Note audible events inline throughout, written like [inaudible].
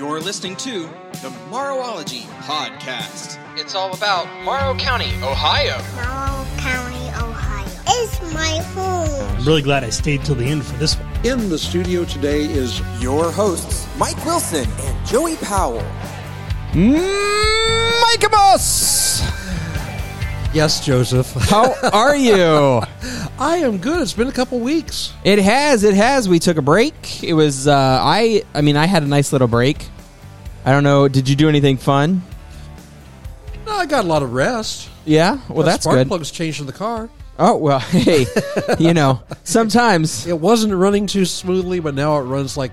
You're listening to the Morrowology Podcast. It's all about Morrow County, Ohio. Morrow County, Ohio is my home. I'm really glad I stayed till the end for this one. In the studio today is Your hosts, Mike Wilson and Joey Powell. Mike Boss. yes, Joseph. How [laughs] are you? I am good. It's been a couple weeks. it has, it has. We took a break. It was uh I I mean I had a nice little break. I don't know, did you do anything fun? No, I got a lot of rest. Yeah? Well, that's spark good. plugs changed in the car. Oh, well, [laughs] hey, [laughs] you know, sometimes It wasn't running too smoothly, but now it runs like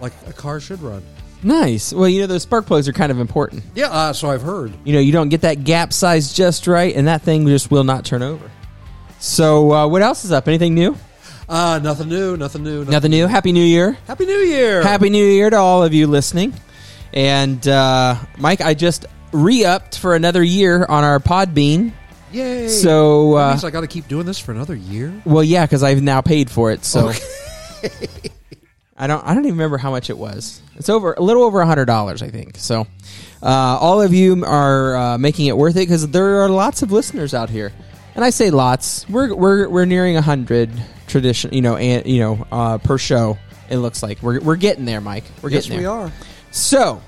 like a car should run. nice. Well, you know those spark plugs are kind of important. Yeah, uh, so I've heard. You know, you don't get that gap size just right and that thing just will not turn over. So, uh, what else is up? Anything new? Uh, nothing new. Nothing new. Nothing new. Happy New Year. Happy New Year. Happy New Year to all of you listening. And uh, Mike, I just re-upped for another year on our Podbean. Yay. So, That uh, means I got to keep doing this for another year. well, yeah, because I've now paid for it. So. [laughs] I don't, I don't even remember how much it was. It's over a little over a hundred dollars, I think. So, uh, all of you are uh, making it worth it because there are lots of listeners out here, and I say lots. We're we're we're nearing a hundred tradition, you know, and you know, uh, per show. It looks like we're we're getting there, Mike. We're yes, getting we are. So,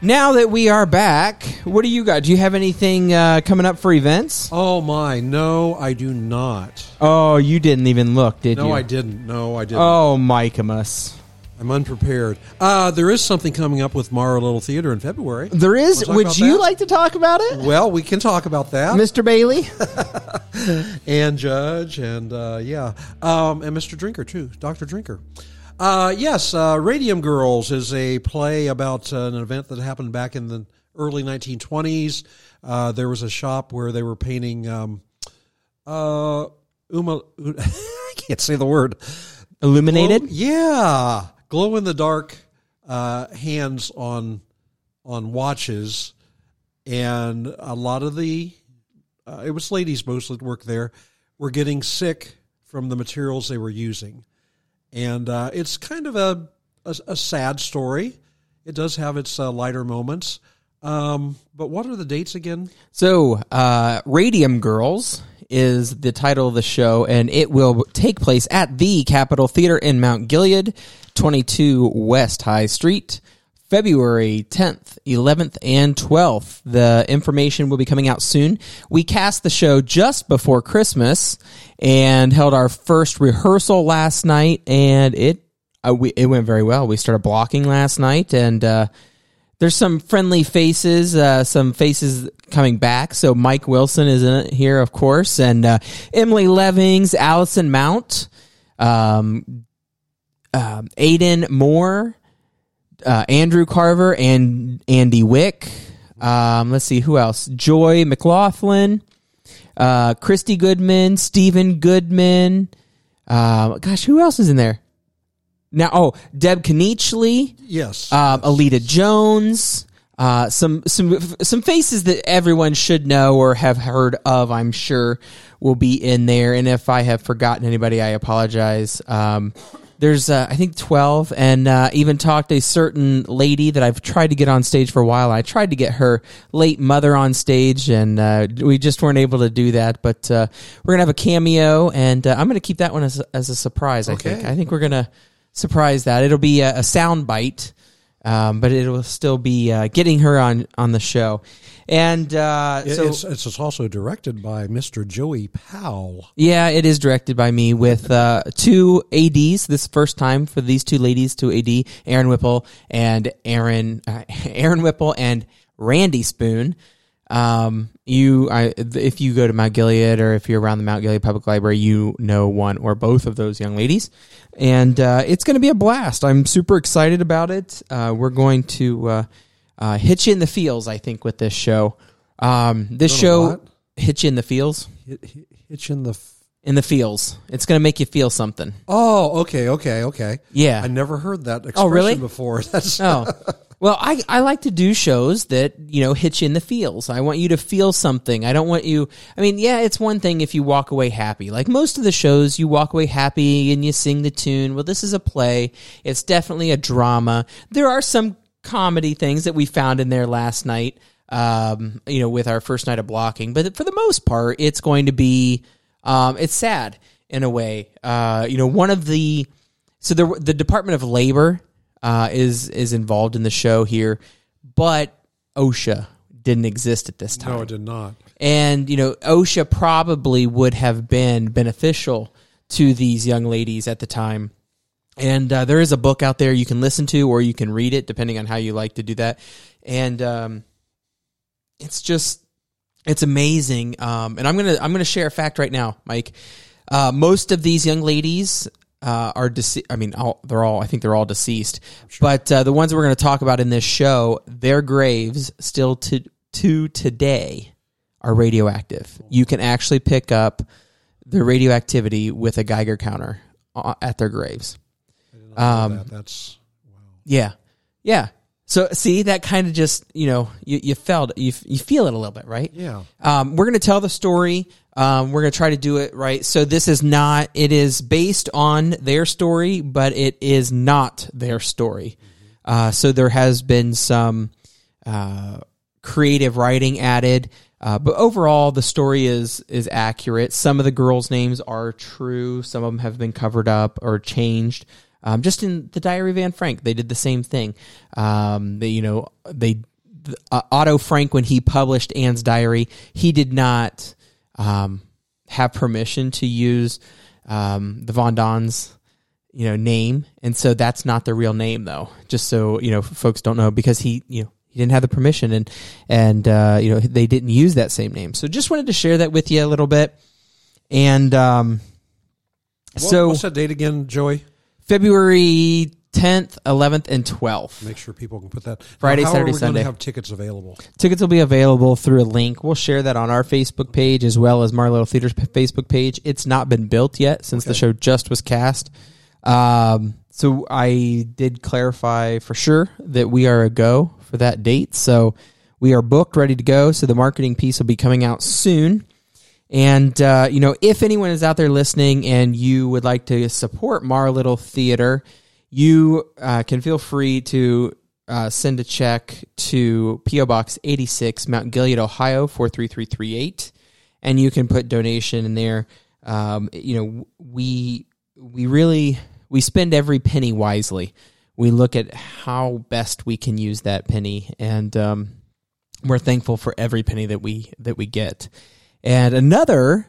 now that we are back, what do you got? Do you have anything uh, coming up for events? Oh my, no, I do not. Oh, you didn't even look, did No, you? No, I didn't. No, I didn't. Oh, Mikeamus. I'm unprepared. Uh, there is something coming up with Morrow Little Theater in February. There is. Would you that? like to talk about it, Well, we can talk about that. Mr. Bailey? [laughs] and Judge, and uh, yeah, um, and Mr. Drinker too, Doctor Drinker. Uh, yes, uh, Radium Girls is a play about uh, an event that happened back in the early 1920s. Uh, there was a shop where they were painting. Um, uh, Uma, [laughs] I can't say the word. Illuminated. Glow- yeah, glow in the dark uh, hands on on watches, and a lot of the uh, it was ladies mostly that worked there were getting sick from the materials they were using, and uh, it's kind of a, a a sad story. It does have its uh, lighter moments. Um, but what are the dates again? So, uh, Radium Girls is the title of the show, and it will take place at the Capitol Theater in Mount Gilead, 22 West High Street, February 10th, 11th, and 12th. The information will be coming out soon. We cast the show just before Christmas and held our first rehearsal last night, and it uh, we, it went very well. We started blocking last night, and uh, there's some friendly faces, uh, some faces coming back. So Mike Wilson is in here, of course, and uh, Emily Levings, Allison Mount, um, um, Aiden Moore, uh, Andrew Carver, and Andy Wick. Um, let's see who else: Joy McLaughlin, uh, Christy Goodman, Stephen Goodman. Uh, gosh, who else is in there? Now, oh, Deb Kanichli Yes, um, Alita Jones, uh, some some some faces that everyone should know or have heard of. I'm sure will be in there. And if I have forgotten anybody, I apologize. Um, there's uh, I think 12, and uh, even talked a certain lady that I've tried to get on stage for a while. I tried to get her late mother on stage, and uh, we just weren't able to do that. But uh, we're gonna have a cameo, and uh, I'm gonna keep that one as as a surprise. I think. Okay. I think we're gonna surprise that. It'll be a, a sound bite, um, but it will still be uh, getting her on on the show. And uh, It- so, it's it's also directed by Mr. Joey Powell. yeah, it is directed by me with uh, two ads. This first time for these two ladies, two ad, Aaron Whipple and Aaron uh, [laughs] Aaron Whipple and Randy Spoon. Um, you, I, if you go to Mount Gilead or if you're around the Mount Gilead Public Library, you know one or both of those young ladies, and uh, it's going to be a blast. I'm super excited about it. Uh, we're going to uh, uh, hitch in the feels, I think, with this show. Um, this show what? hitch in the feels Hit, hit, hitch in the. F- in the feels. It's going to make you feel something. oh, okay, okay, okay. Yeah. I never heard that expression Oh, really? before. [laughs] That's Oh. [laughs] Well, I, I like to do shows that, you know, hitch in the feels. I want you to feel something. I don't want you, I mean, yeah, it's one thing if you walk away happy. Like most of the shows, you walk away happy and you sing the tune. Well, this is a play. It's definitely a drama. There are some comedy things that we found in there last night. Um, you know, with our first night of blocking, but for the most part, it's going to be um, it's sad in a way. Uh, you know, one of the so the Department of Labor uh, is is involved in the show here, but OSHA didn't exist at this time. No, it did not. And, you know, OSHA probably would have been beneficial to these young ladies at the time. And uh, there is a book out there you can listen to or you can read it, depending on how you like to do that. And um, it's just, it's amazing. Um, and I'm gonna I'm gonna share a fact right now, Mike. Uh, most of these young ladies uh, are deceased. I mean, all, they're all. I think they're all deceased. But uh, the ones we're going to talk about in this show, their graves still to to today are radioactive. You can actually pick up the radioactivity with a Geiger counter uh, at their graves. Um, that. That's Yeah, yeah. So see that kind of just you know you you felt you you feel it a little bit right. yeah. Um, we're going to tell the story. Um, we're going to try to do it right. So this is not. It is based on their story, but it is not their story. Uh, so there has been some uh, creative writing added, uh, but overall the story is is accurate. Some of the girls' names are true. Some of them have been covered up or changed. Um, just in the Diary of Anne Frank, they did the same thing. Um, they, you know, they uh, Otto Frank when he published Anne's diary, he did not um, have permission to use um, the Van Daan's you know name, and so that's not the real name though. Just so you know, folks don't know because he you know he didn't have the permission and and uh, you know they didn't use that same name. So just wanted to share that with you a little bit. And um, What- so what's that date again, Joey? February 10th, 11th, and 12th. Make sure people can put that. Friday, Now, how Saturday, are we Sunday. Have tickets available. Tickets will be available through a link. We'll share that on our Facebook page as well as Morrow Little Theater's Facebook page. It's not been built yet since the show just was cast. Um, so I did clarify for sure that we are a go for that date. So we are booked, ready to go. So the marketing piece will be coming out soon. And, uh, you know, if anyone is out there listening and you would like to support Morrow Little Theater, you uh, can feel free to uh, send a check to P.O. Box 86, Mount Gilead, Ohio, 43338. And you can put donation in there. Um, you know, we, we really, we spend every penny wisely. We look at how best we can use that penny. And, um, we're thankful for every penny that we, that we get. And another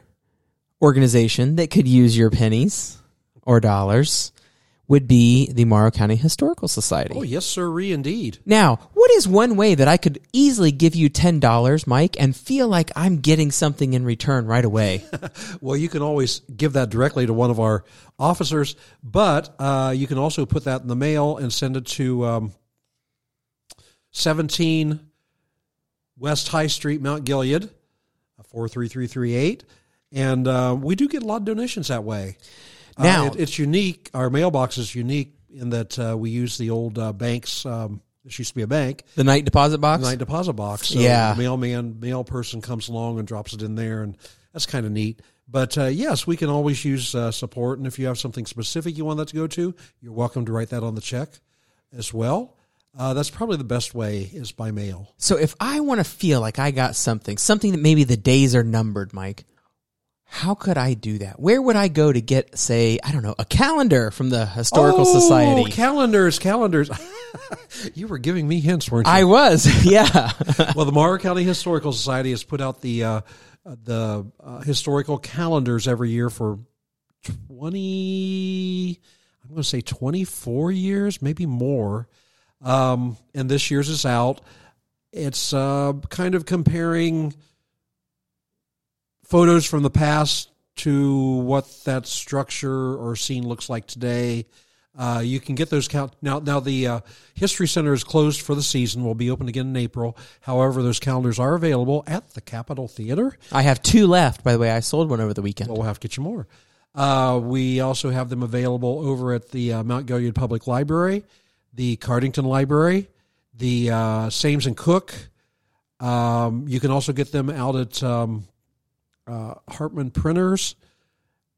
organization that could use your pennies or dollars would be the Morrow County Historical Society. Oh yes, sir. Indeed. Now, what is one way that I could easily give you $10, Mike, and feel like I'm getting something in return right away? [laughs] Well, you can always give that directly to one of our officers, but uh, you can also put that in the mail and send it to um, 17 West High Street, Mount Gilead, 43338. And uh, we do get a lot of donations that way. Uh, Now- it- it's unique. Our mailbox is unique in that uh, we use the old uh, banks. Um, this used to be a bank, the night deposit box? night deposit box. So Yeah. the mailman, mail person comes along and drops it in there, and that's kind of neat. But uh, yes, we can always use uh, support, and if you have something specific you want that to go to, you're welcome to write that on the check as well. Uh, that's probably the best way is by mail. So if I want to feel like I got something, something that maybe the days are numbered, Mike, how could I do that? Where would I go to get, say, I don't know, a calendar from the Historical oh, Society? calendars, calendars. [laughs] you were giving me hints, weren't you? I was, [laughs] yeah. [laughs] well, the Morrow County Historical Society has put out the uh, the uh, historical calendars every year for twenty. I'm going to say twenty four years, maybe more. Um, and this year's is out. It's uh, kind of comparing photos from the past to what that structure or scene looks like today. Uh, you can get those count now. Now the uh, History Center is closed for the season. Will be open again in April. However, those calendars are available at the Capitol Theater. I have two left, by the way. I sold one over the weekend. Well, we'll have to get you more. Uh, we also have them available over at the uh, Mount Gilead Public Library, the Cardington Library, the uh, Sames and Cook. Um, you can also get them out at um, uh, Hartman Printers.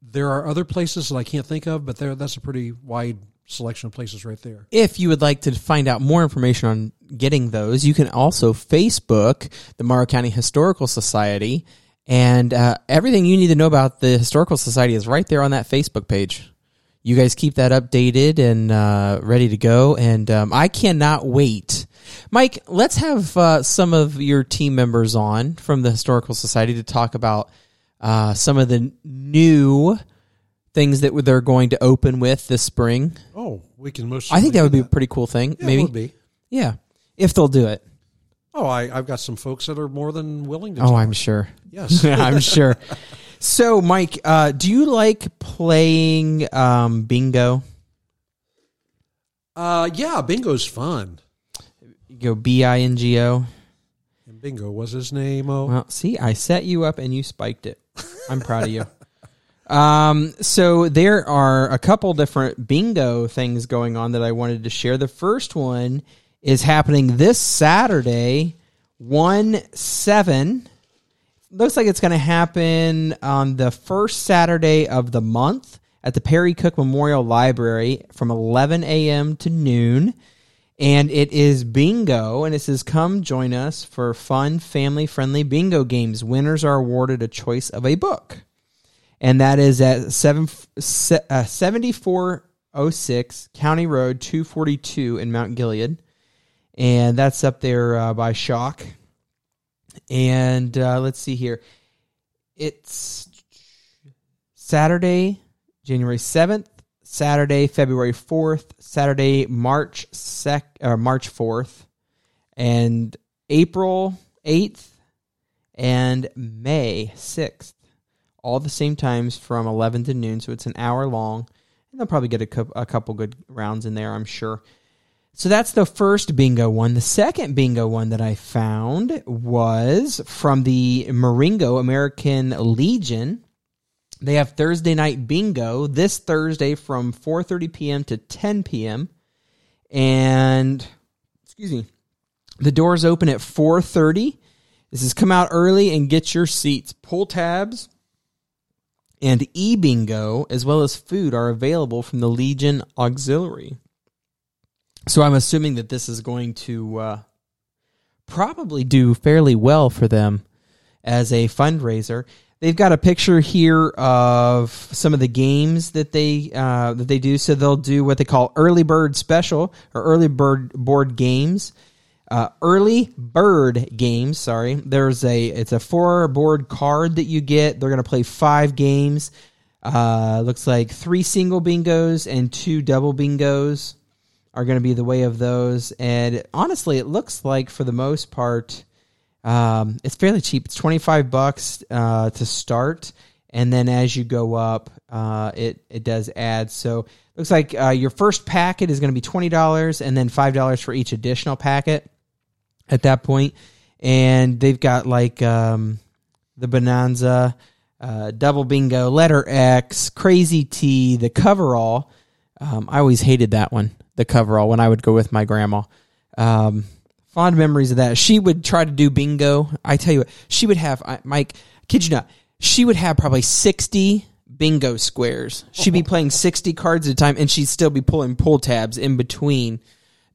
There are other places that I can't think of, but there that's a pretty wide selection of places right there. If you would like to find out more information on getting those, you can also Facebook the Morrow County Historical Society, and uh, everything you need to know about the Historical Society is right there on that Facebook page. You guys keep that updated and uh, ready to go, and um, I cannot wait. Mike, let's have uh, some of your team members on from the Historical Society to talk about uh, some of the new things that they're going to open with this spring. Oh, we can most. I think that would be do a pretty cool thing. Yeah, maybe, yeah, if they'll do it. Oh, I, I've got some folks that are more than willing to. Oh, talk. [laughs] I'm sure. yes. I'm sure. So, Mike, uh, do you like playing um, bingo? uh, yeah, bingo's fun. You go B I N G O. And bingo was his name. Oh, Well, see, I set you up and you spiked it. I'm proud of you. [laughs] Um, so there are a couple different bingo things going on that I wanted to share. The first one is happening this Saturday, one seven. Looks like it's going to happen on the first Saturday of the month at the Perry Cook Memorial Library from 11 a.m. to noon. And it is bingo and it says come join us for fun family friendly bingo games. Winners are awarded a choice of a book. And that is at 7 se- uh, 7406 county road 242 in mount gilead. And that's up there uh, by Shauck and uh, let's see here it's saturday january 7th Saturday, February fourth, Saturday, March sec or March fourth, and April eighth, and May sixth, all the same times from eleven to noon. So it's an hour long, and they'll probably get a, cou- a couple good rounds in there, I'm sure. So that's the first bingo one. The second bingo one that I found was from the Marengo American Legion. They have Thursday night bingo this Thursday from 4:30 p.m. to 10 p.m. and excuse me, the doors open at 4:30. This is come out early and get your seats. Pull tabs and e-bingo as well as food are available from the Legion Auxiliary. So I'm assuming that this is going to uh, probably do fairly well for them as a fundraiser. They've got a picture here of some of the games that they uh, that they do. So they'll do what they call early bird special or early bird board games. Uh, early bird games. Sorry, there's a it's a four board card that you get. They're gonna play five games. Uh, looks like three single bingos and two double bingos are going to be the way of those. And honestly, it looks like for the most part, um, it's fairly cheap. It's twenty five bucks uh, to start, and then as you go up, uh, it it does add. So looks like uh, your first packet is going to be twenty dollars, and then five dollars for each additional packet at that point. And they've got like um, the Bonanza, uh, Double Bingo, Letter X, Crazy T, the Coverall. Um, I always hated that one, the Coverall, when I would go with my grandma. Um, fond memories of that. She would try to do bingo. I tell you what, she would have, I, Mike, kid you not, she would have probably 60 bingo squares. She'd be [laughs] playing 60 cards at a time, and she'd still be pulling pull tabs in between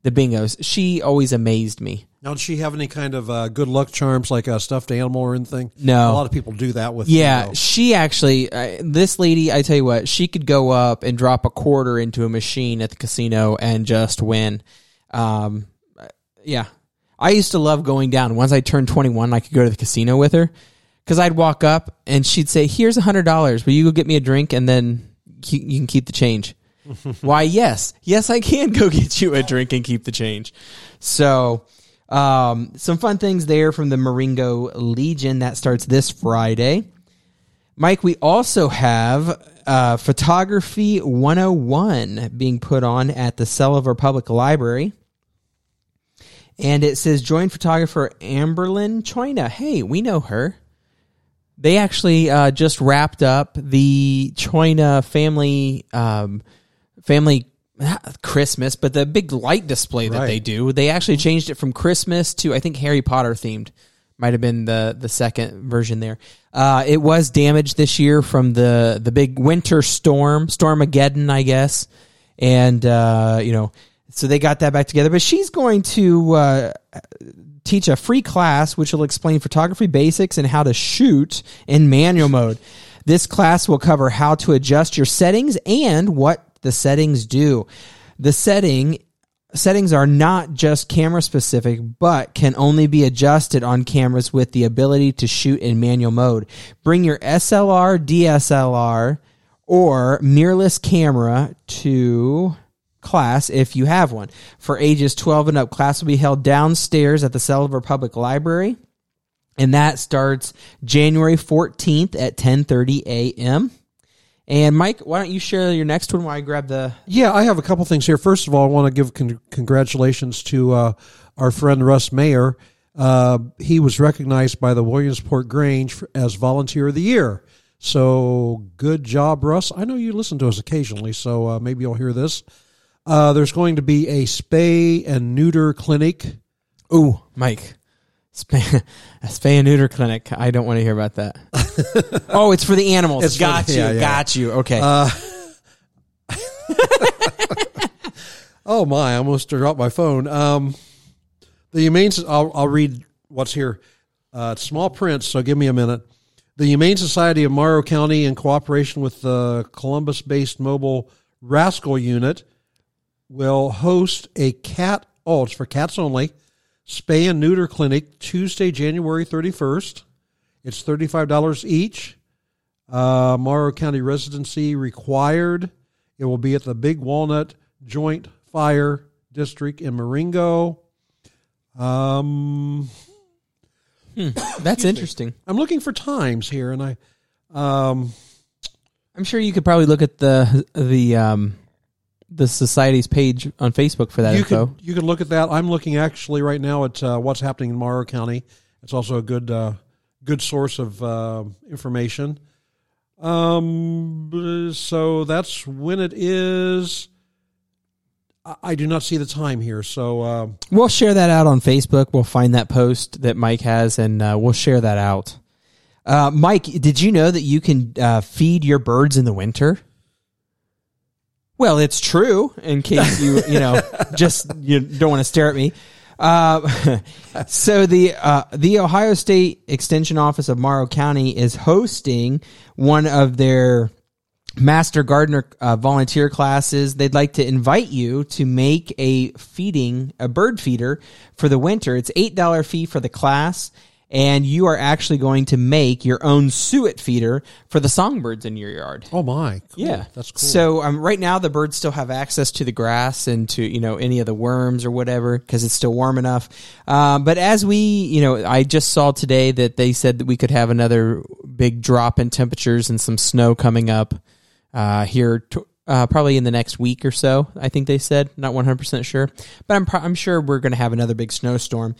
the bingos. She always amazed me. Now, does she have any kind of uh, good luck charms like a stuffed animal or anything? No. A lot of people do that with. Yeah, bingo. she actually, uh, this lady, I tell you what, she could go up and drop a quarter into a machine at the casino and just win. Um, yeah, I used to love going down. Once I turned 21, I could go to the casino with her because I'd walk up and she'd say, Here's a $100. Will you go get me a drink and then you you can keep the change? [laughs] Why, yes. Yes, I can go get you a drink and keep the change. So, um, some fun things there from the Marengo Legion that starts this Friday. Mike, we also have uh, Photography 101 being put on at the Selover Public Library. And it says, join photographer Amberlyn Choina. Hey, we know her. They actually uh, just wrapped up the Choina family um, family Christmas, but the big light display that Right. they do. They actually changed it from Christmas to I think Harry Potter themed. Might have been the the second version there. Uh, it was damaged this year from the the big winter storm, Stormageddon, I guess. and uh, you know, so they got that back together. But she's going to uh, teach a free class which will explain photography basics and how to shoot in manual mode. This class will cover how to adjust your settings and what the settings do. The setting settings are not just camera specific, but can only be adjusted on cameras with the ability to shoot in manual mode. Bring your SLR, DSLR, or mirrorless camera to class if you have one. For ages 12 and up, class will be held downstairs at the Selover Public Library. And that starts January 14th at 10:30 a.m. And Mike, why don't you share your next one while I grab the Yeah, I have a couple things here. First of all, I want to give con- congratulations to uh, our friend Russ Mayer. Uh, he was recognized by the Williamsport Grange as Volunteer of the Year. So good job, Russ. I know you listen to us occasionally, so uh, maybe you'll hear this. Uh, there's going to be a spay and neuter clinic. Ooh, Mike. Spay, [laughs] a spay and neuter clinic. I don't want to hear about that. [laughs] oh, it's for the animals. It's got you. yeah, yeah. Got you. Okay. [laughs] Oh my! I almost dropped my phone. Um, the Humane. I'll, I'll read what's here. Uh, it's small print, so give me a minute. The Humane Society of Morrow County, in cooperation with the Columbus-based mobile Rascal Unit, will host a cat. Oh, it's for cats only. Spay and neuter clinic Tuesday, January thirty first. It's thirty five dollars each. Uh, Morrow County residency required. It will be at the Big Walnut Joint Fire District in Marengo. Um, That's interesting. I'm looking for times here, and I, um, I'm sure you could probably look at the the um the society's page on Facebook for that you info. could you could look at that. I'm looking actually right now at uh, what's happening in Morrow County. It's also a good uh, good source of uh, information. Um, so that's when it is. I, I do not see the time here, so. Uh, We'll share that out on Facebook. We'll find that post that Mike has, and uh, we'll share that out. Uh, Mike, did you know that you can uh, feed your birds in the winter? Well, it's true. In case you you know [laughs] just you don't want to stare at me. Uh, [laughs] so the uh, the Ohio State Extension Office of Morrow County is hosting one of their master gardener uh, volunteer classes they'd like to invite you to make a feeding a bird feeder for the winter it's eight dollar fee for the class and you are actually going to make your own suet feeder for the songbirds in your yard oh my, cool. yeah, that's cool. So um, right now the birds still have access to the grass and to you know any of the worms or whatever because it's still warm enough. Um, but as we you know, I just saw today that they said that we could have another big drop in temperatures and some snow coming up uh, here. To, uh, probably in the next week or so, I think they said. Not one hundred percent sure, but I'm pro- I'm sure we're going to have another big snowstorm.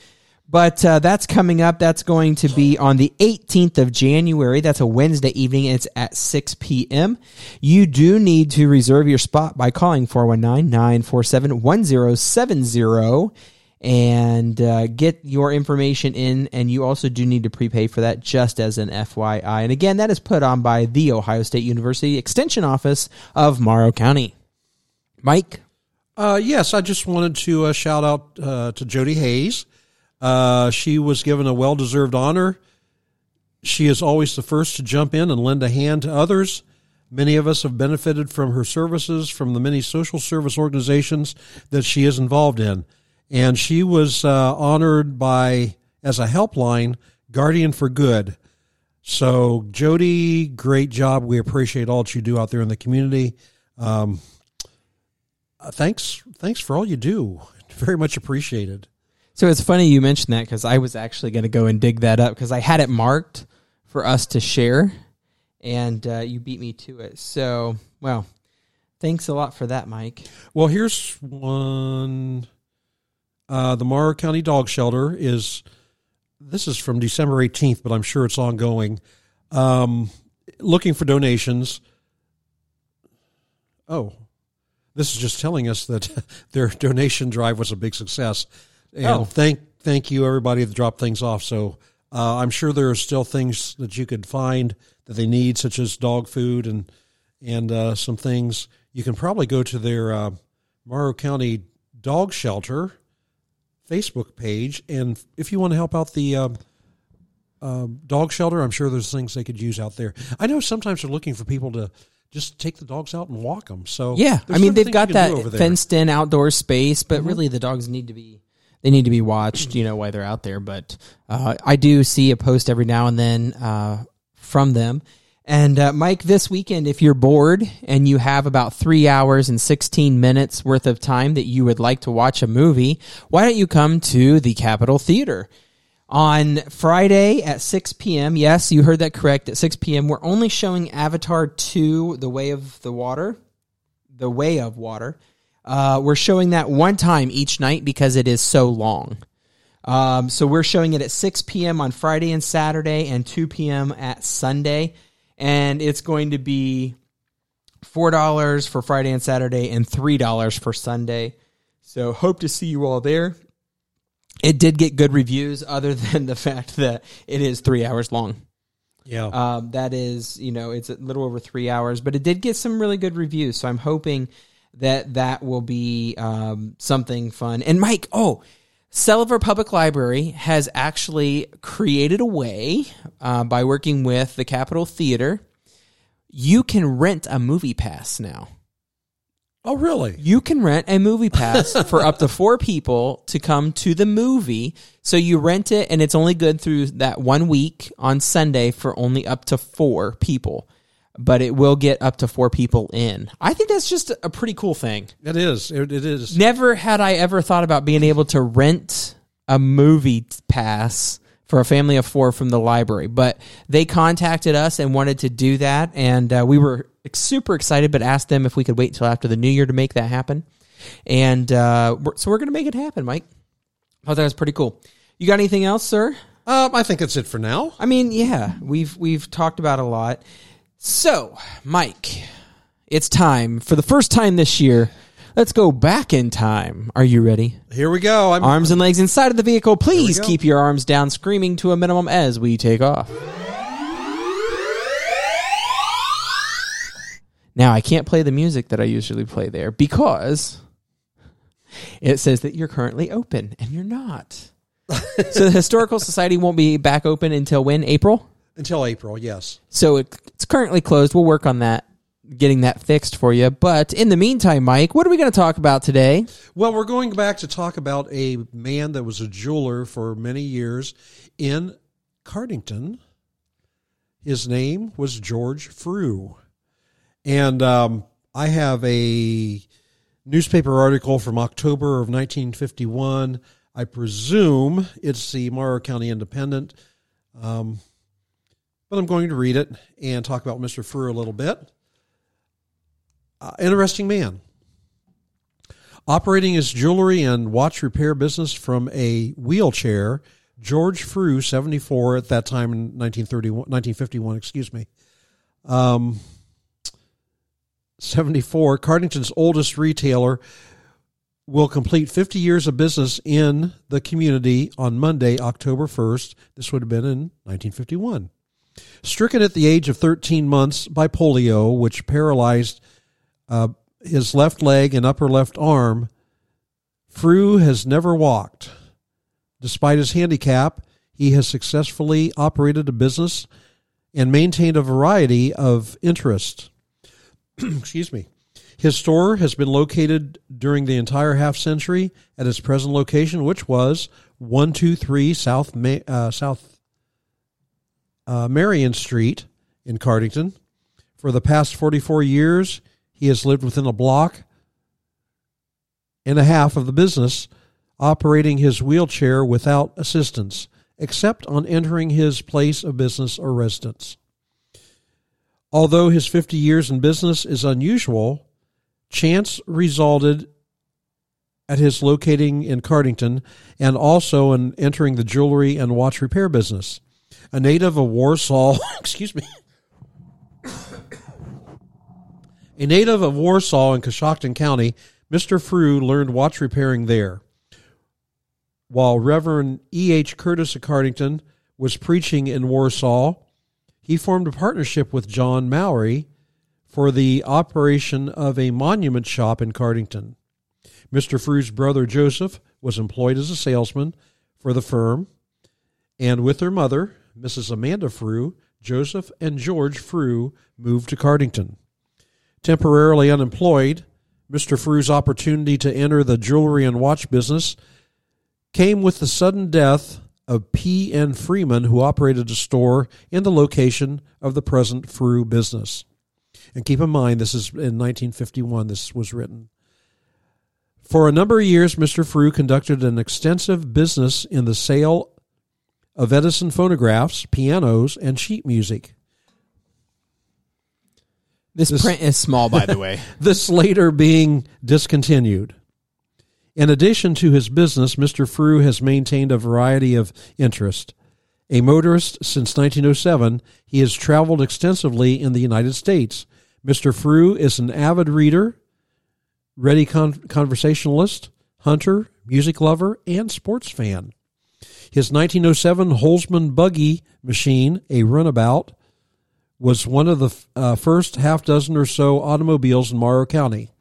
But uh, that's coming up. That's going to be on the 18th of January. That's a Wednesday evening. It's at 6 p.m. You do need to reserve your spot by calling 419 947 1070 and uh, get your information in. And you also do need to prepay for that, just as an FYI. And again, that is put on by the Ohio State University Extension Office of Morrow County. Mike? Uh, yes, I just wanted to uh, shout out uh, to Jody Hayes. Uh, she was given a well deserved honor. She is always the first to jump in and lend a hand to others. Many of us have benefited from her services from the many social service organizations that she is involved in. And she was uh, honored by, as a helpline, Guardian for Good. So, Jody, great job. We appreciate all that you do out there in the community. Um, uh, thanks, thanks for all you do. Very much appreciated. So it's funny you mentioned that because I was actually going to go and dig that up because I had it marked for us to share, and uh, you beat me to it. So, well, thanks a lot for that, Mike. Well, here's one. Uh, the Morrow County Dog Shelter is. This is from December 18th, but I'm sure it's ongoing. Um, looking for donations. Oh, this is just telling us that [laughs] their donation drive was a big success. And Oh. thank thank you everybody that dropped things off. So uh, I'm sure there are still things that you could find that they need, such as dog food and and uh, some things. you can probably go to their uh, Morrow County Dog Shelter Facebook page, and if you want to help out the um, um, dog shelter, I'm sure there's things they could use out there. I know sometimes they're looking for people to just take the dogs out and walk them. So Yeah, I mean they've got you can do that. Mm-hmm. fenced in outdoor space, but really the dogs need to be they need to be watched, you know, while they're out there. But uh, I do see a post every now and then uh, from them. And uh, Mike, this weekend, if you're bored and you have about three hours and 16 minutes worth of time that you would like to watch a movie, why don't you come to the Capitol Theater? On Friday at 6 p.m., yes, you heard that correct, at 6 p.m., we're only showing Avatar 2 The Way of the Water. The Way of Water. Uh, we're showing that one time each night because it is so long. Um, so we're showing it at 6 p.m. on Friday and Saturday and 2 p.m. at Sunday. And it's going to be $4 for Friday and Saturday and $3 for Sunday. So hope to see you all there. It did get good reviews, [laughs] other than the fact that it is three hours long. yeah. Um, that is, you know, it's a little over three hours, but it did get some really good reviews. So I'm hoping that that will be um, something fun. And Mike, oh, Selover Public Library has actually created a way uh, by working with the Capitol Theater. You can rent a movie pass now. oh, really? You can rent a movie pass [laughs] for up to four people to come to the movie. So you rent it, and it's only good through that one week on Sunday for only up to four people. But it will get up to four people in. I think that's just a pretty cool thing. It is. It, it is. Never had I ever thought about being able to rent a movie pass for a family of four from the library, but they contacted us and wanted to do that, and uh, we were super excited. But asked them if we could wait until after the new year to make that happen, and uh, we're, so we're going to make it happen, Mike. I thought that was pretty cool. You got anything else, sir? Um, I think that's it for now. I mean, yeah, we've we've talked about a lot. So, Mike, it's time for the first time this year. Let's go back in time. Are you ready? Here we go. I'm, Arms and legs inside of the vehicle. Please keep your arms down, screaming to a minimum as we take off. Now, I can't play the music that I usually play there because it says that you're currently open and you're not. [laughs] so the Historical Society won't be back open until when? April? Until April. Yes. So it, it's currently closed. We'll work on that, getting that fixed for you. But in the meantime, Mike, what are we going to talk about today? Well, we're going back to talk about a man that was a jeweler for many years in Cardington. His name was George Frew. And um, I have a newspaper article from October of 1951. I presume it's the Morrow County Independent. Um, but I'm going to read it and talk about Mr. Frew a little bit. Uh, interesting man operating his jewelry and watch repair business from a wheelchair. George Frew, 74 at that time in 1931, 1951, excuse me. Um, 74, Cardington's oldest retailer, will complete 50 years of business in the community on Monday, October 1st. This would have been in 1951. Stricken at the age of 13 months by polio, which paralyzed uh, his left leg and upper left arm, Frew has never walked. Despite his handicap, he has successfully operated a business and maintained a variety of interests. [clears throat] Excuse me. His store has been located during the entire half century at its present location, which was 123 South Ma- uh, South uh, Marion Street in Cardington. For the past 44 years, he has lived within a block and a half of the business, operating his wheelchair without assistance, except on entering his place of business or residence. Although his 50 years in business is unusual, chance resulted at his locating in Cardington and also in entering the jewelry and watch repair business. A native of Warsaw, [laughs] excuse me, a native of Warsaw in Coshocton County, Mr. Frew learned watch repairing there. While Reverend E. H. Curtis of Cardington was preaching in Warsaw, he formed a partnership with John Mowry for the operation of a monument shop in Cardington. Mr. Frew's brother Joseph was employed as a salesman for the firm, and with their mother, Mrs. Amanda Frew, Joseph and George Frew moved to Cardington. Temporarily unemployed, Mr. Frew's opportunity to enter the jewelry and watch business came with the sudden death of P. N. Freeman, who operated a store in the location of the present Frew business. And keep in mind, this is in 1951, this was written. For a number of years, Mr. Frew conducted an extensive business in the sale of Edison phonographs, pianos, and sheet music. This, This- print is small, by the way. [laughs] this later being discontinued. In addition to his business, Mr. Frew has maintained a variety of interest. A motorist since 1907, he has traveled extensively in the United States. Mr. Frew is an avid reader, ready con- conversationalist, hunter, music lover, and sports fan. His 1907 Holsman buggy machine, a runabout, was one of the uh, first half dozen or so automobiles in Morrow County.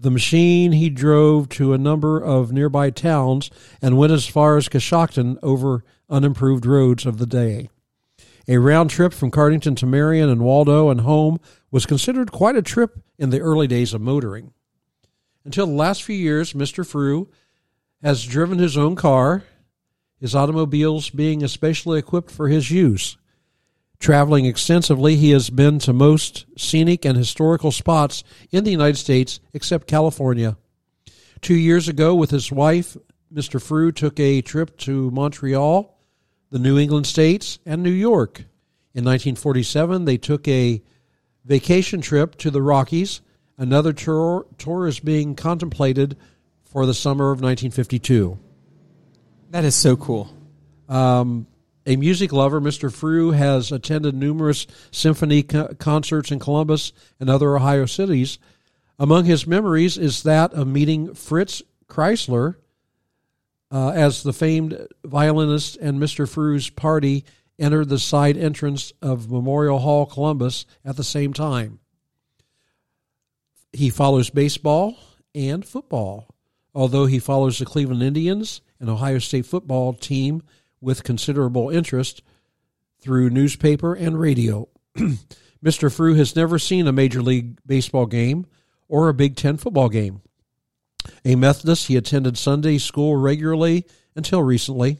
The machine he drove to a number of nearby towns and went as far as Coshocton over unimproved roads of the day. A round trip from Cardington to Marion and Waldo and home was considered quite a trip in the early days of motoring. Until the last few years, Mr. Frew has driven his own car, his automobiles being especially equipped for his use. Traveling extensively, he has been to most scenic and historical spots in the United States except California. Two years ago, with his wife, Mr. Frew took a trip to Montreal, the New England states, and New York. In 1947, they took a vacation trip to the Rockies. Another tour, tour is being contemplated for the summer of 1952. That is so cool. Um, a music lover, Mr. Frew has attended numerous symphony co- concerts in Columbus and other Ohio cities. Among his memories is that of meeting Fritz Kreisler uh, as the famed violinist and Mr. Frew's party entered the side entrance of Memorial Hall, Columbus at the same time. He follows baseball and football, although he follows the Cleveland Indians and Ohio State football team with considerable interest through newspaper and radio. [clears throat] Mr. Frew has never seen a Major League Baseball game or a Big Ten football game. A Methodist, he attended Sunday school regularly until recently.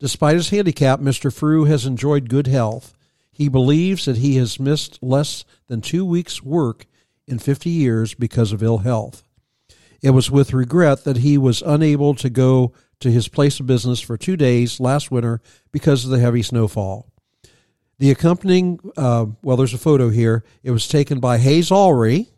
Despite his handicap, Mr. Frew has enjoyed good health. He believes that he has missed less than two weeks' work in 50 years because of ill health. It was with regret that he was unable to go to his place of business for two days last winter because of the heavy snowfall. The accompanying, uh, well, there's a photo here. It was taken by Hayes Alry,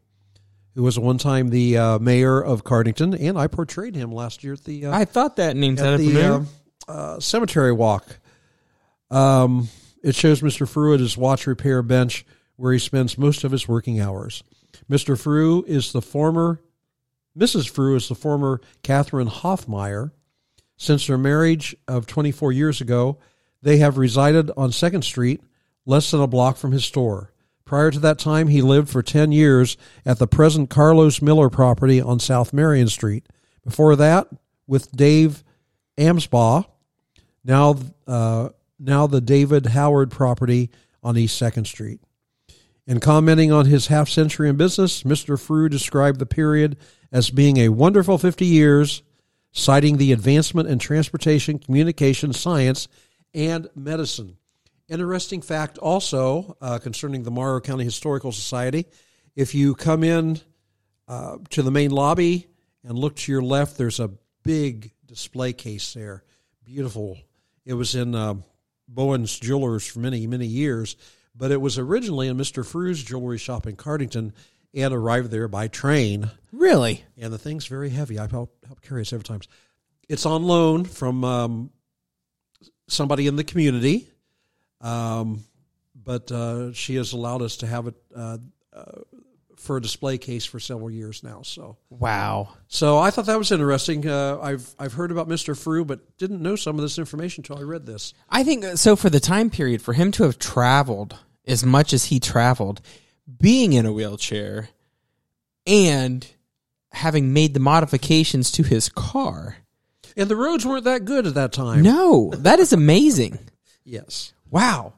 who was one time the uh, mayor of Cardington, and I portrayed him last year at the uh, I thought that name sounded the familiar. uh, uh, cemetery walk. Um, it shows Mr. Frew at his watch repair bench where he spends most of his working hours. Mr. Frew is the former, Mrs. Frew is the former Catherine Hoffmeyer. Since their marriage of 24 years ago, they have resided on 2nd Street, less than a block from his store. Prior to that time, he lived for 10 years at the present Carlos Miller property on South Marion Street. Before that, with Dave Amsbaugh, now uh, now the David Howard property on East Second Street. In commenting on his half century in business, Mr. Frew described the period as being a wonderful 50 years, citing the advancement in transportation, communication, science, and medicine. Interesting fact also uh, concerning the Morrow County Historical Society if you come in uh, to the main lobby and look to your left, there's a big display case there. Beautiful. It was in uh, Bowen's Jewelers for many, many years, but it was originally in Mr. Frew's jewelry shop in Cardington and arrived there by train. Really? And the thing's very heavy. I've helped, helped carry it several times. It's on loan from um, somebody in the community, um, but uh, she has allowed us to have it uh, uh, for a display case for several years now. So, Wow. so I thought that was interesting. Uh, I've I've heard about Mr. Frew, but didn't know some of this information until I read this. I think uh, so. For the time period, for him to have traveled as much as he traveled, being in a wheelchair and having made the modifications to his car. And the roads weren't that good at that time. No, that is amazing. [laughs] Yes. Wow.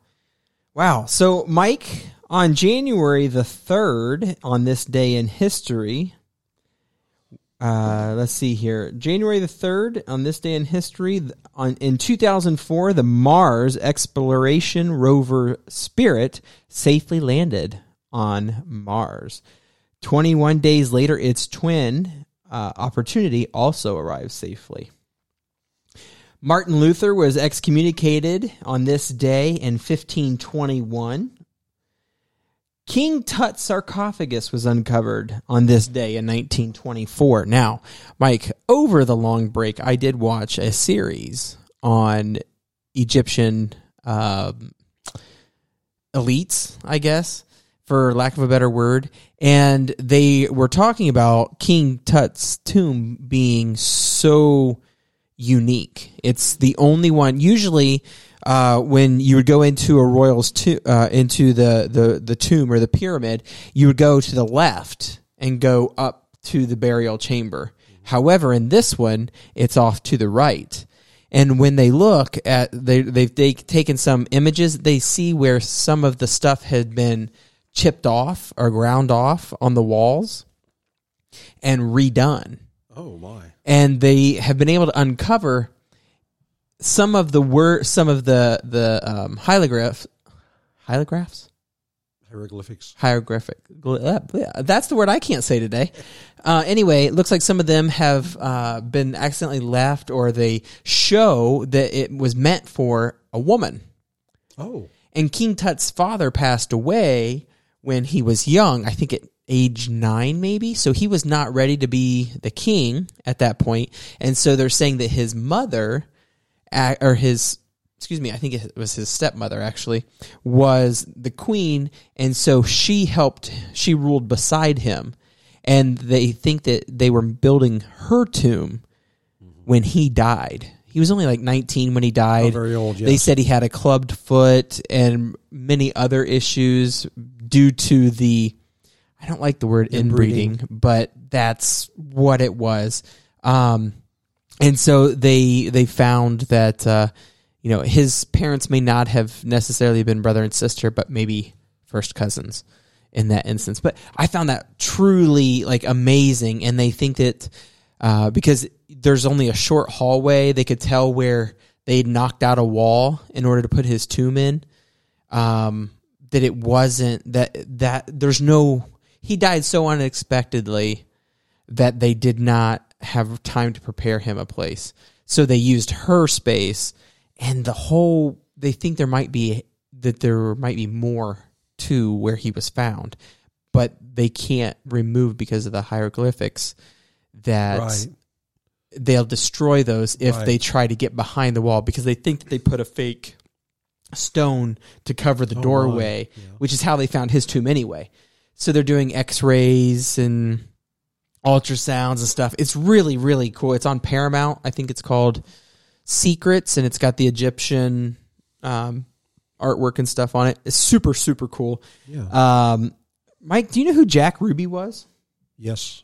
Wow. So, Mike, on January the 3rd, on this day in history, uh, let's see here. January the 3rd, on this day in history, on, in 2004, the Mars exploration rover Spirit safely landed on Mars. 21 days later, its twin, uh, Opportunity, also arrived safely. Martin Luther was excommunicated on this day in 1521. King Tut's sarcophagus was uncovered on this day in 1924. Now, Mike, over the long break, I did watch a series on Egyptian um elites, I guess, for lack of a better word. And they were talking about King Tut's tomb being so unique. It's the only one. Usually, uh, when you would go into a royal's to, uh, into the, the the tomb or the pyramid, you would go to the left and go up to the burial chamber. However, in this one, it's off to the right. And when they look at they they've they taken some images, they see where some of the stuff had been chipped off or ground off on the walls and redone Oh my. and they have been able to uncover some of the word, some of the the um, hieroglyphs, hieroglyphs, Hieroglyphics. hieroglyphic. gl- uh, That's the word I can't say today. [laughs] Uh, anyway, it looks like some of them have uh, been accidentally left, or they show that it was meant for a woman. Oh. And King Tut's father passed away when he was young, I think at age nine, maybe. So he was not ready to be the king at that point. And so they're saying that his mother, or his, excuse me, I think it was his stepmother actually, was the queen. And so she helped, she ruled beside him. And they think that they were building her tomb when he died. He was only like 19 when he died. Oh, very old, They said he had a clubbed foot and many other issues due to the I don't like the word inbreeding, Inbreeding. but that's what it was. Um, and so they they found that uh, you know his parents may not have necessarily been brother and sister, but maybe first cousins in that instance. But I found that truly like amazing, and they think that uh, because there's only a short hallway, they could tell where they'd knocked out a wall in order to put his tomb in. Um, that it wasn't that that there's no he died so unexpectedly that they did not have time to prepare him a place. So they used her space and the whole they think there might be that there might be more to where he was found, but they can't remove because of the hieroglyphics that Right. they'll destroy those if Right. they try to get behind the wall because they think that they put a fake stone to cover the Oh, doorway. Yeah. which is how they found his tomb anyway. So they're doing x-rays and ultrasounds and stuff. It's really really cool. It's on Paramount. I think it's called Secrets and it's got the Egyptian um, artwork and stuff on it. It's super super cool. Yeah. Um, Mike, do you know who Jack Ruby was? yes.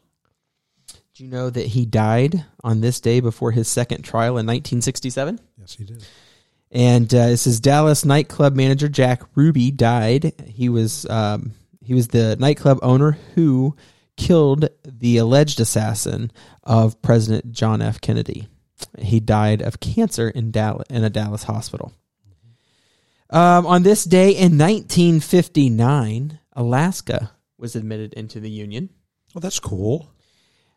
Do you know that he died on this day before his second trial in 1967? Yes, he did. And uh, this is Dallas nightclub manager Jack Ruby died. He was um, he was the nightclub owner who killed the alleged assassin of President John F. Kennedy. He died of cancer in Dallas in a Dallas hospital. Um, on this day in 1959, Alaska was admitted into the Union. Oh, that's cool.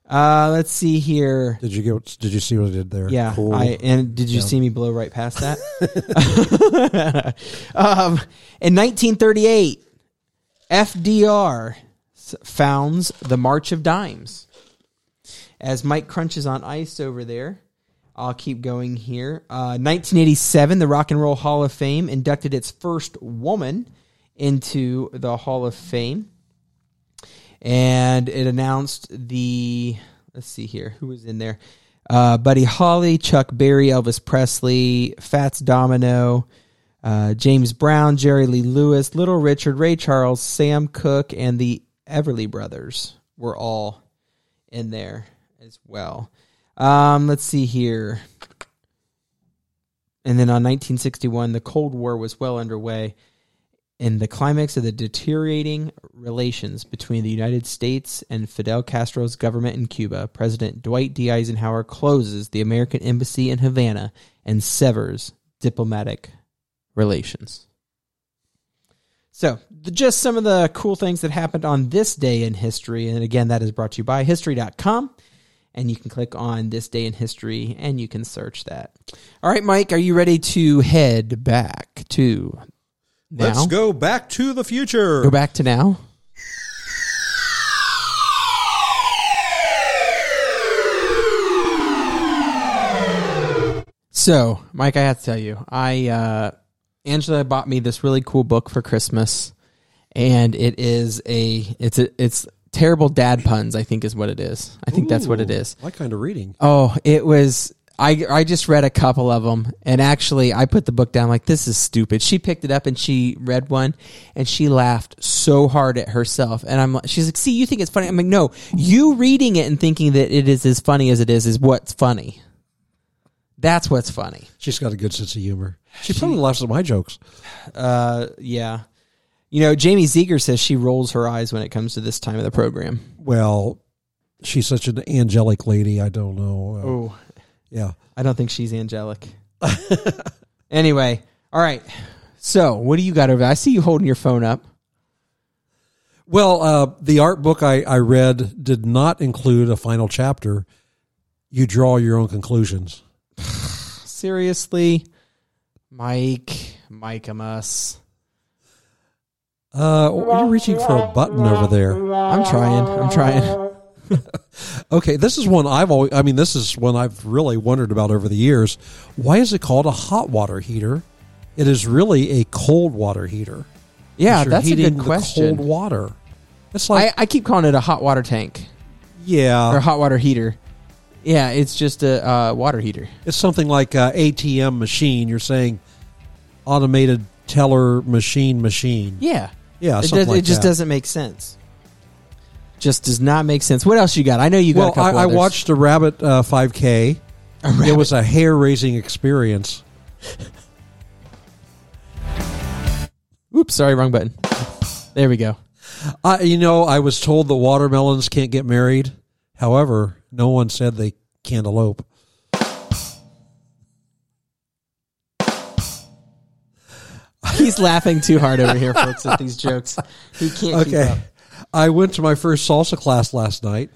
Uh, let's see here. Did you get? Did you see what I did there? Yeah, Cool. I and did you Yeah. see me blow right past that? [laughs] [laughs] um, in 1938, FDR founds the March of Dimes. As Mike crunches on ice over there, I'll keep going here. Uh, 1987, the Rock and Roll Hall of Fame inducted its first woman into the Hall of Fame and it announced the let's see here who was in there uh, buddy holly chuck berry elvis presley fats domino Uh, James Brown, Jerry Lee Lewis, Little Richard, Ray Charles, Sam Cooke, and the Everly Brothers were all in there as well. Um, let's see here. And then on 1961, the Cold War was well underway. In the climax of the deteriorating relations between the United States and Fidel Castro's government in Cuba, President Dwight D. Eisenhower closes the American embassy in Havana and severs diplomatic relations. So, the, just some of the cool things that happened on this day in history. And again, that is brought to you by History.com. And you can click on this day in history and you can search that. All right, Mike, are you ready to head back to now? Let's go back to the future. Go back to now. So, Mike, I have to tell you, I uh, Angela bought me this really cool book for Christmas, and it is a it's a it's terrible dad puns. I think is what it is. I think that's what it is. Ooh. My kind of reading. Oh, it was. I I just read a couple of them, and actually, I put the book down like this is stupid. She picked it up and she read one, and she laughed so hard at herself. And I'm, she's like, "See, you think it's funny?" I'm like, "No, you reading it and thinking that it is as funny as it is is what's funny. That's what's funny." She's got a good sense of humor. She probably laughs at my jokes. Uh, yeah. You know, Jamie Zeger says she rolls her eyes when it comes to this time of the program. Well, she's such an angelic lady. I don't know. Uh, Oh, Yeah. I don't think she's angelic. [laughs] anyway, all right. So, what do you got over there? I see you holding your phone up. Well, uh, the art book I, I read did not include a final chapter. You draw your own conclusions. [sighs] Seriously, Mike, Mike Amos. Uh, you're reaching for a button over there. I'm trying. I'm trying. [laughs] Okay, this is one I've always. I mean, this is one I've really wondered about over the years. Why is it called a hot water heater? It is really a cold water heater. Yeah, You're that's a good question. Cold water. It's like I, I keep calling it a hot water tank yeah, or hot water heater. Yeah, it's just a uh, water heater. it's something like a ATM machine. You're saying automated teller machine machine. Yeah. Yeah, it, does, like it just that. doesn't make sense. Just does not make sense. What else you got? I know you got a Well, I, I watched a rabbit uh, 5K. It was a hair raising experience. [laughs] Oops, sorry, wrong button. There we go. I, you know, I was told that watermelons can't get married. However, no one said they can't elope. He's laughing too hard over here, folks, at these jokes. He can't keep Okay. up. I went to my first salsa class last night.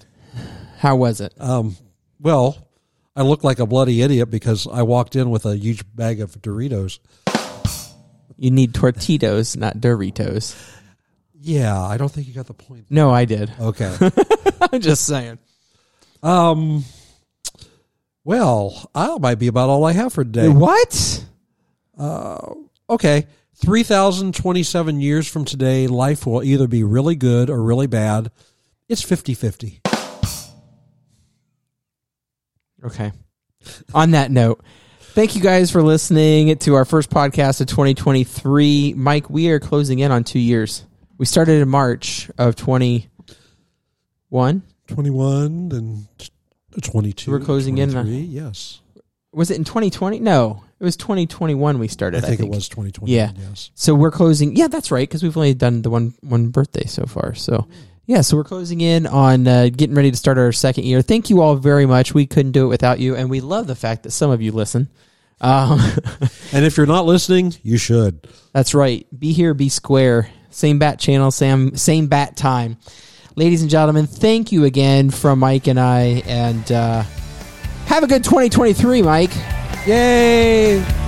How was it? Um, well, I looked like a bloody idiot because I walked in with a huge bag of Doritos. You need tortitos, not Doritos. Yeah, I don't think you got the point. No, I did. Okay. [laughs] I'm just saying. Um, well, that might be about all I have for today. What? Okay. 3,027 years from today, life will either be really good or really bad. It's 50 50. Okay. On that note, thank you guys for listening to our first podcast of 2023. Mike, we are closing in on two years. We started in March of 21. 21 and 22. We're closing in on- 23, Yes. Was it in 2020? No, it was 2021 we started. I think, it was 2020. Yeah. Yes. So we're closing. Yeah, that's right, because we've only done the one one birthday so far. So yeah, so we're closing in on uh, getting ready to start our second year. Thank you all very much. We couldn't do it without you, and we love the fact that some of you listen. Um, [laughs] And if you're not listening, you should. that's right. Be here, be square. Same bat channel, same same bat time. Ladies and gentlemen, thank you again from Mike and I, and uh, have a good 2023, Mike. Yay!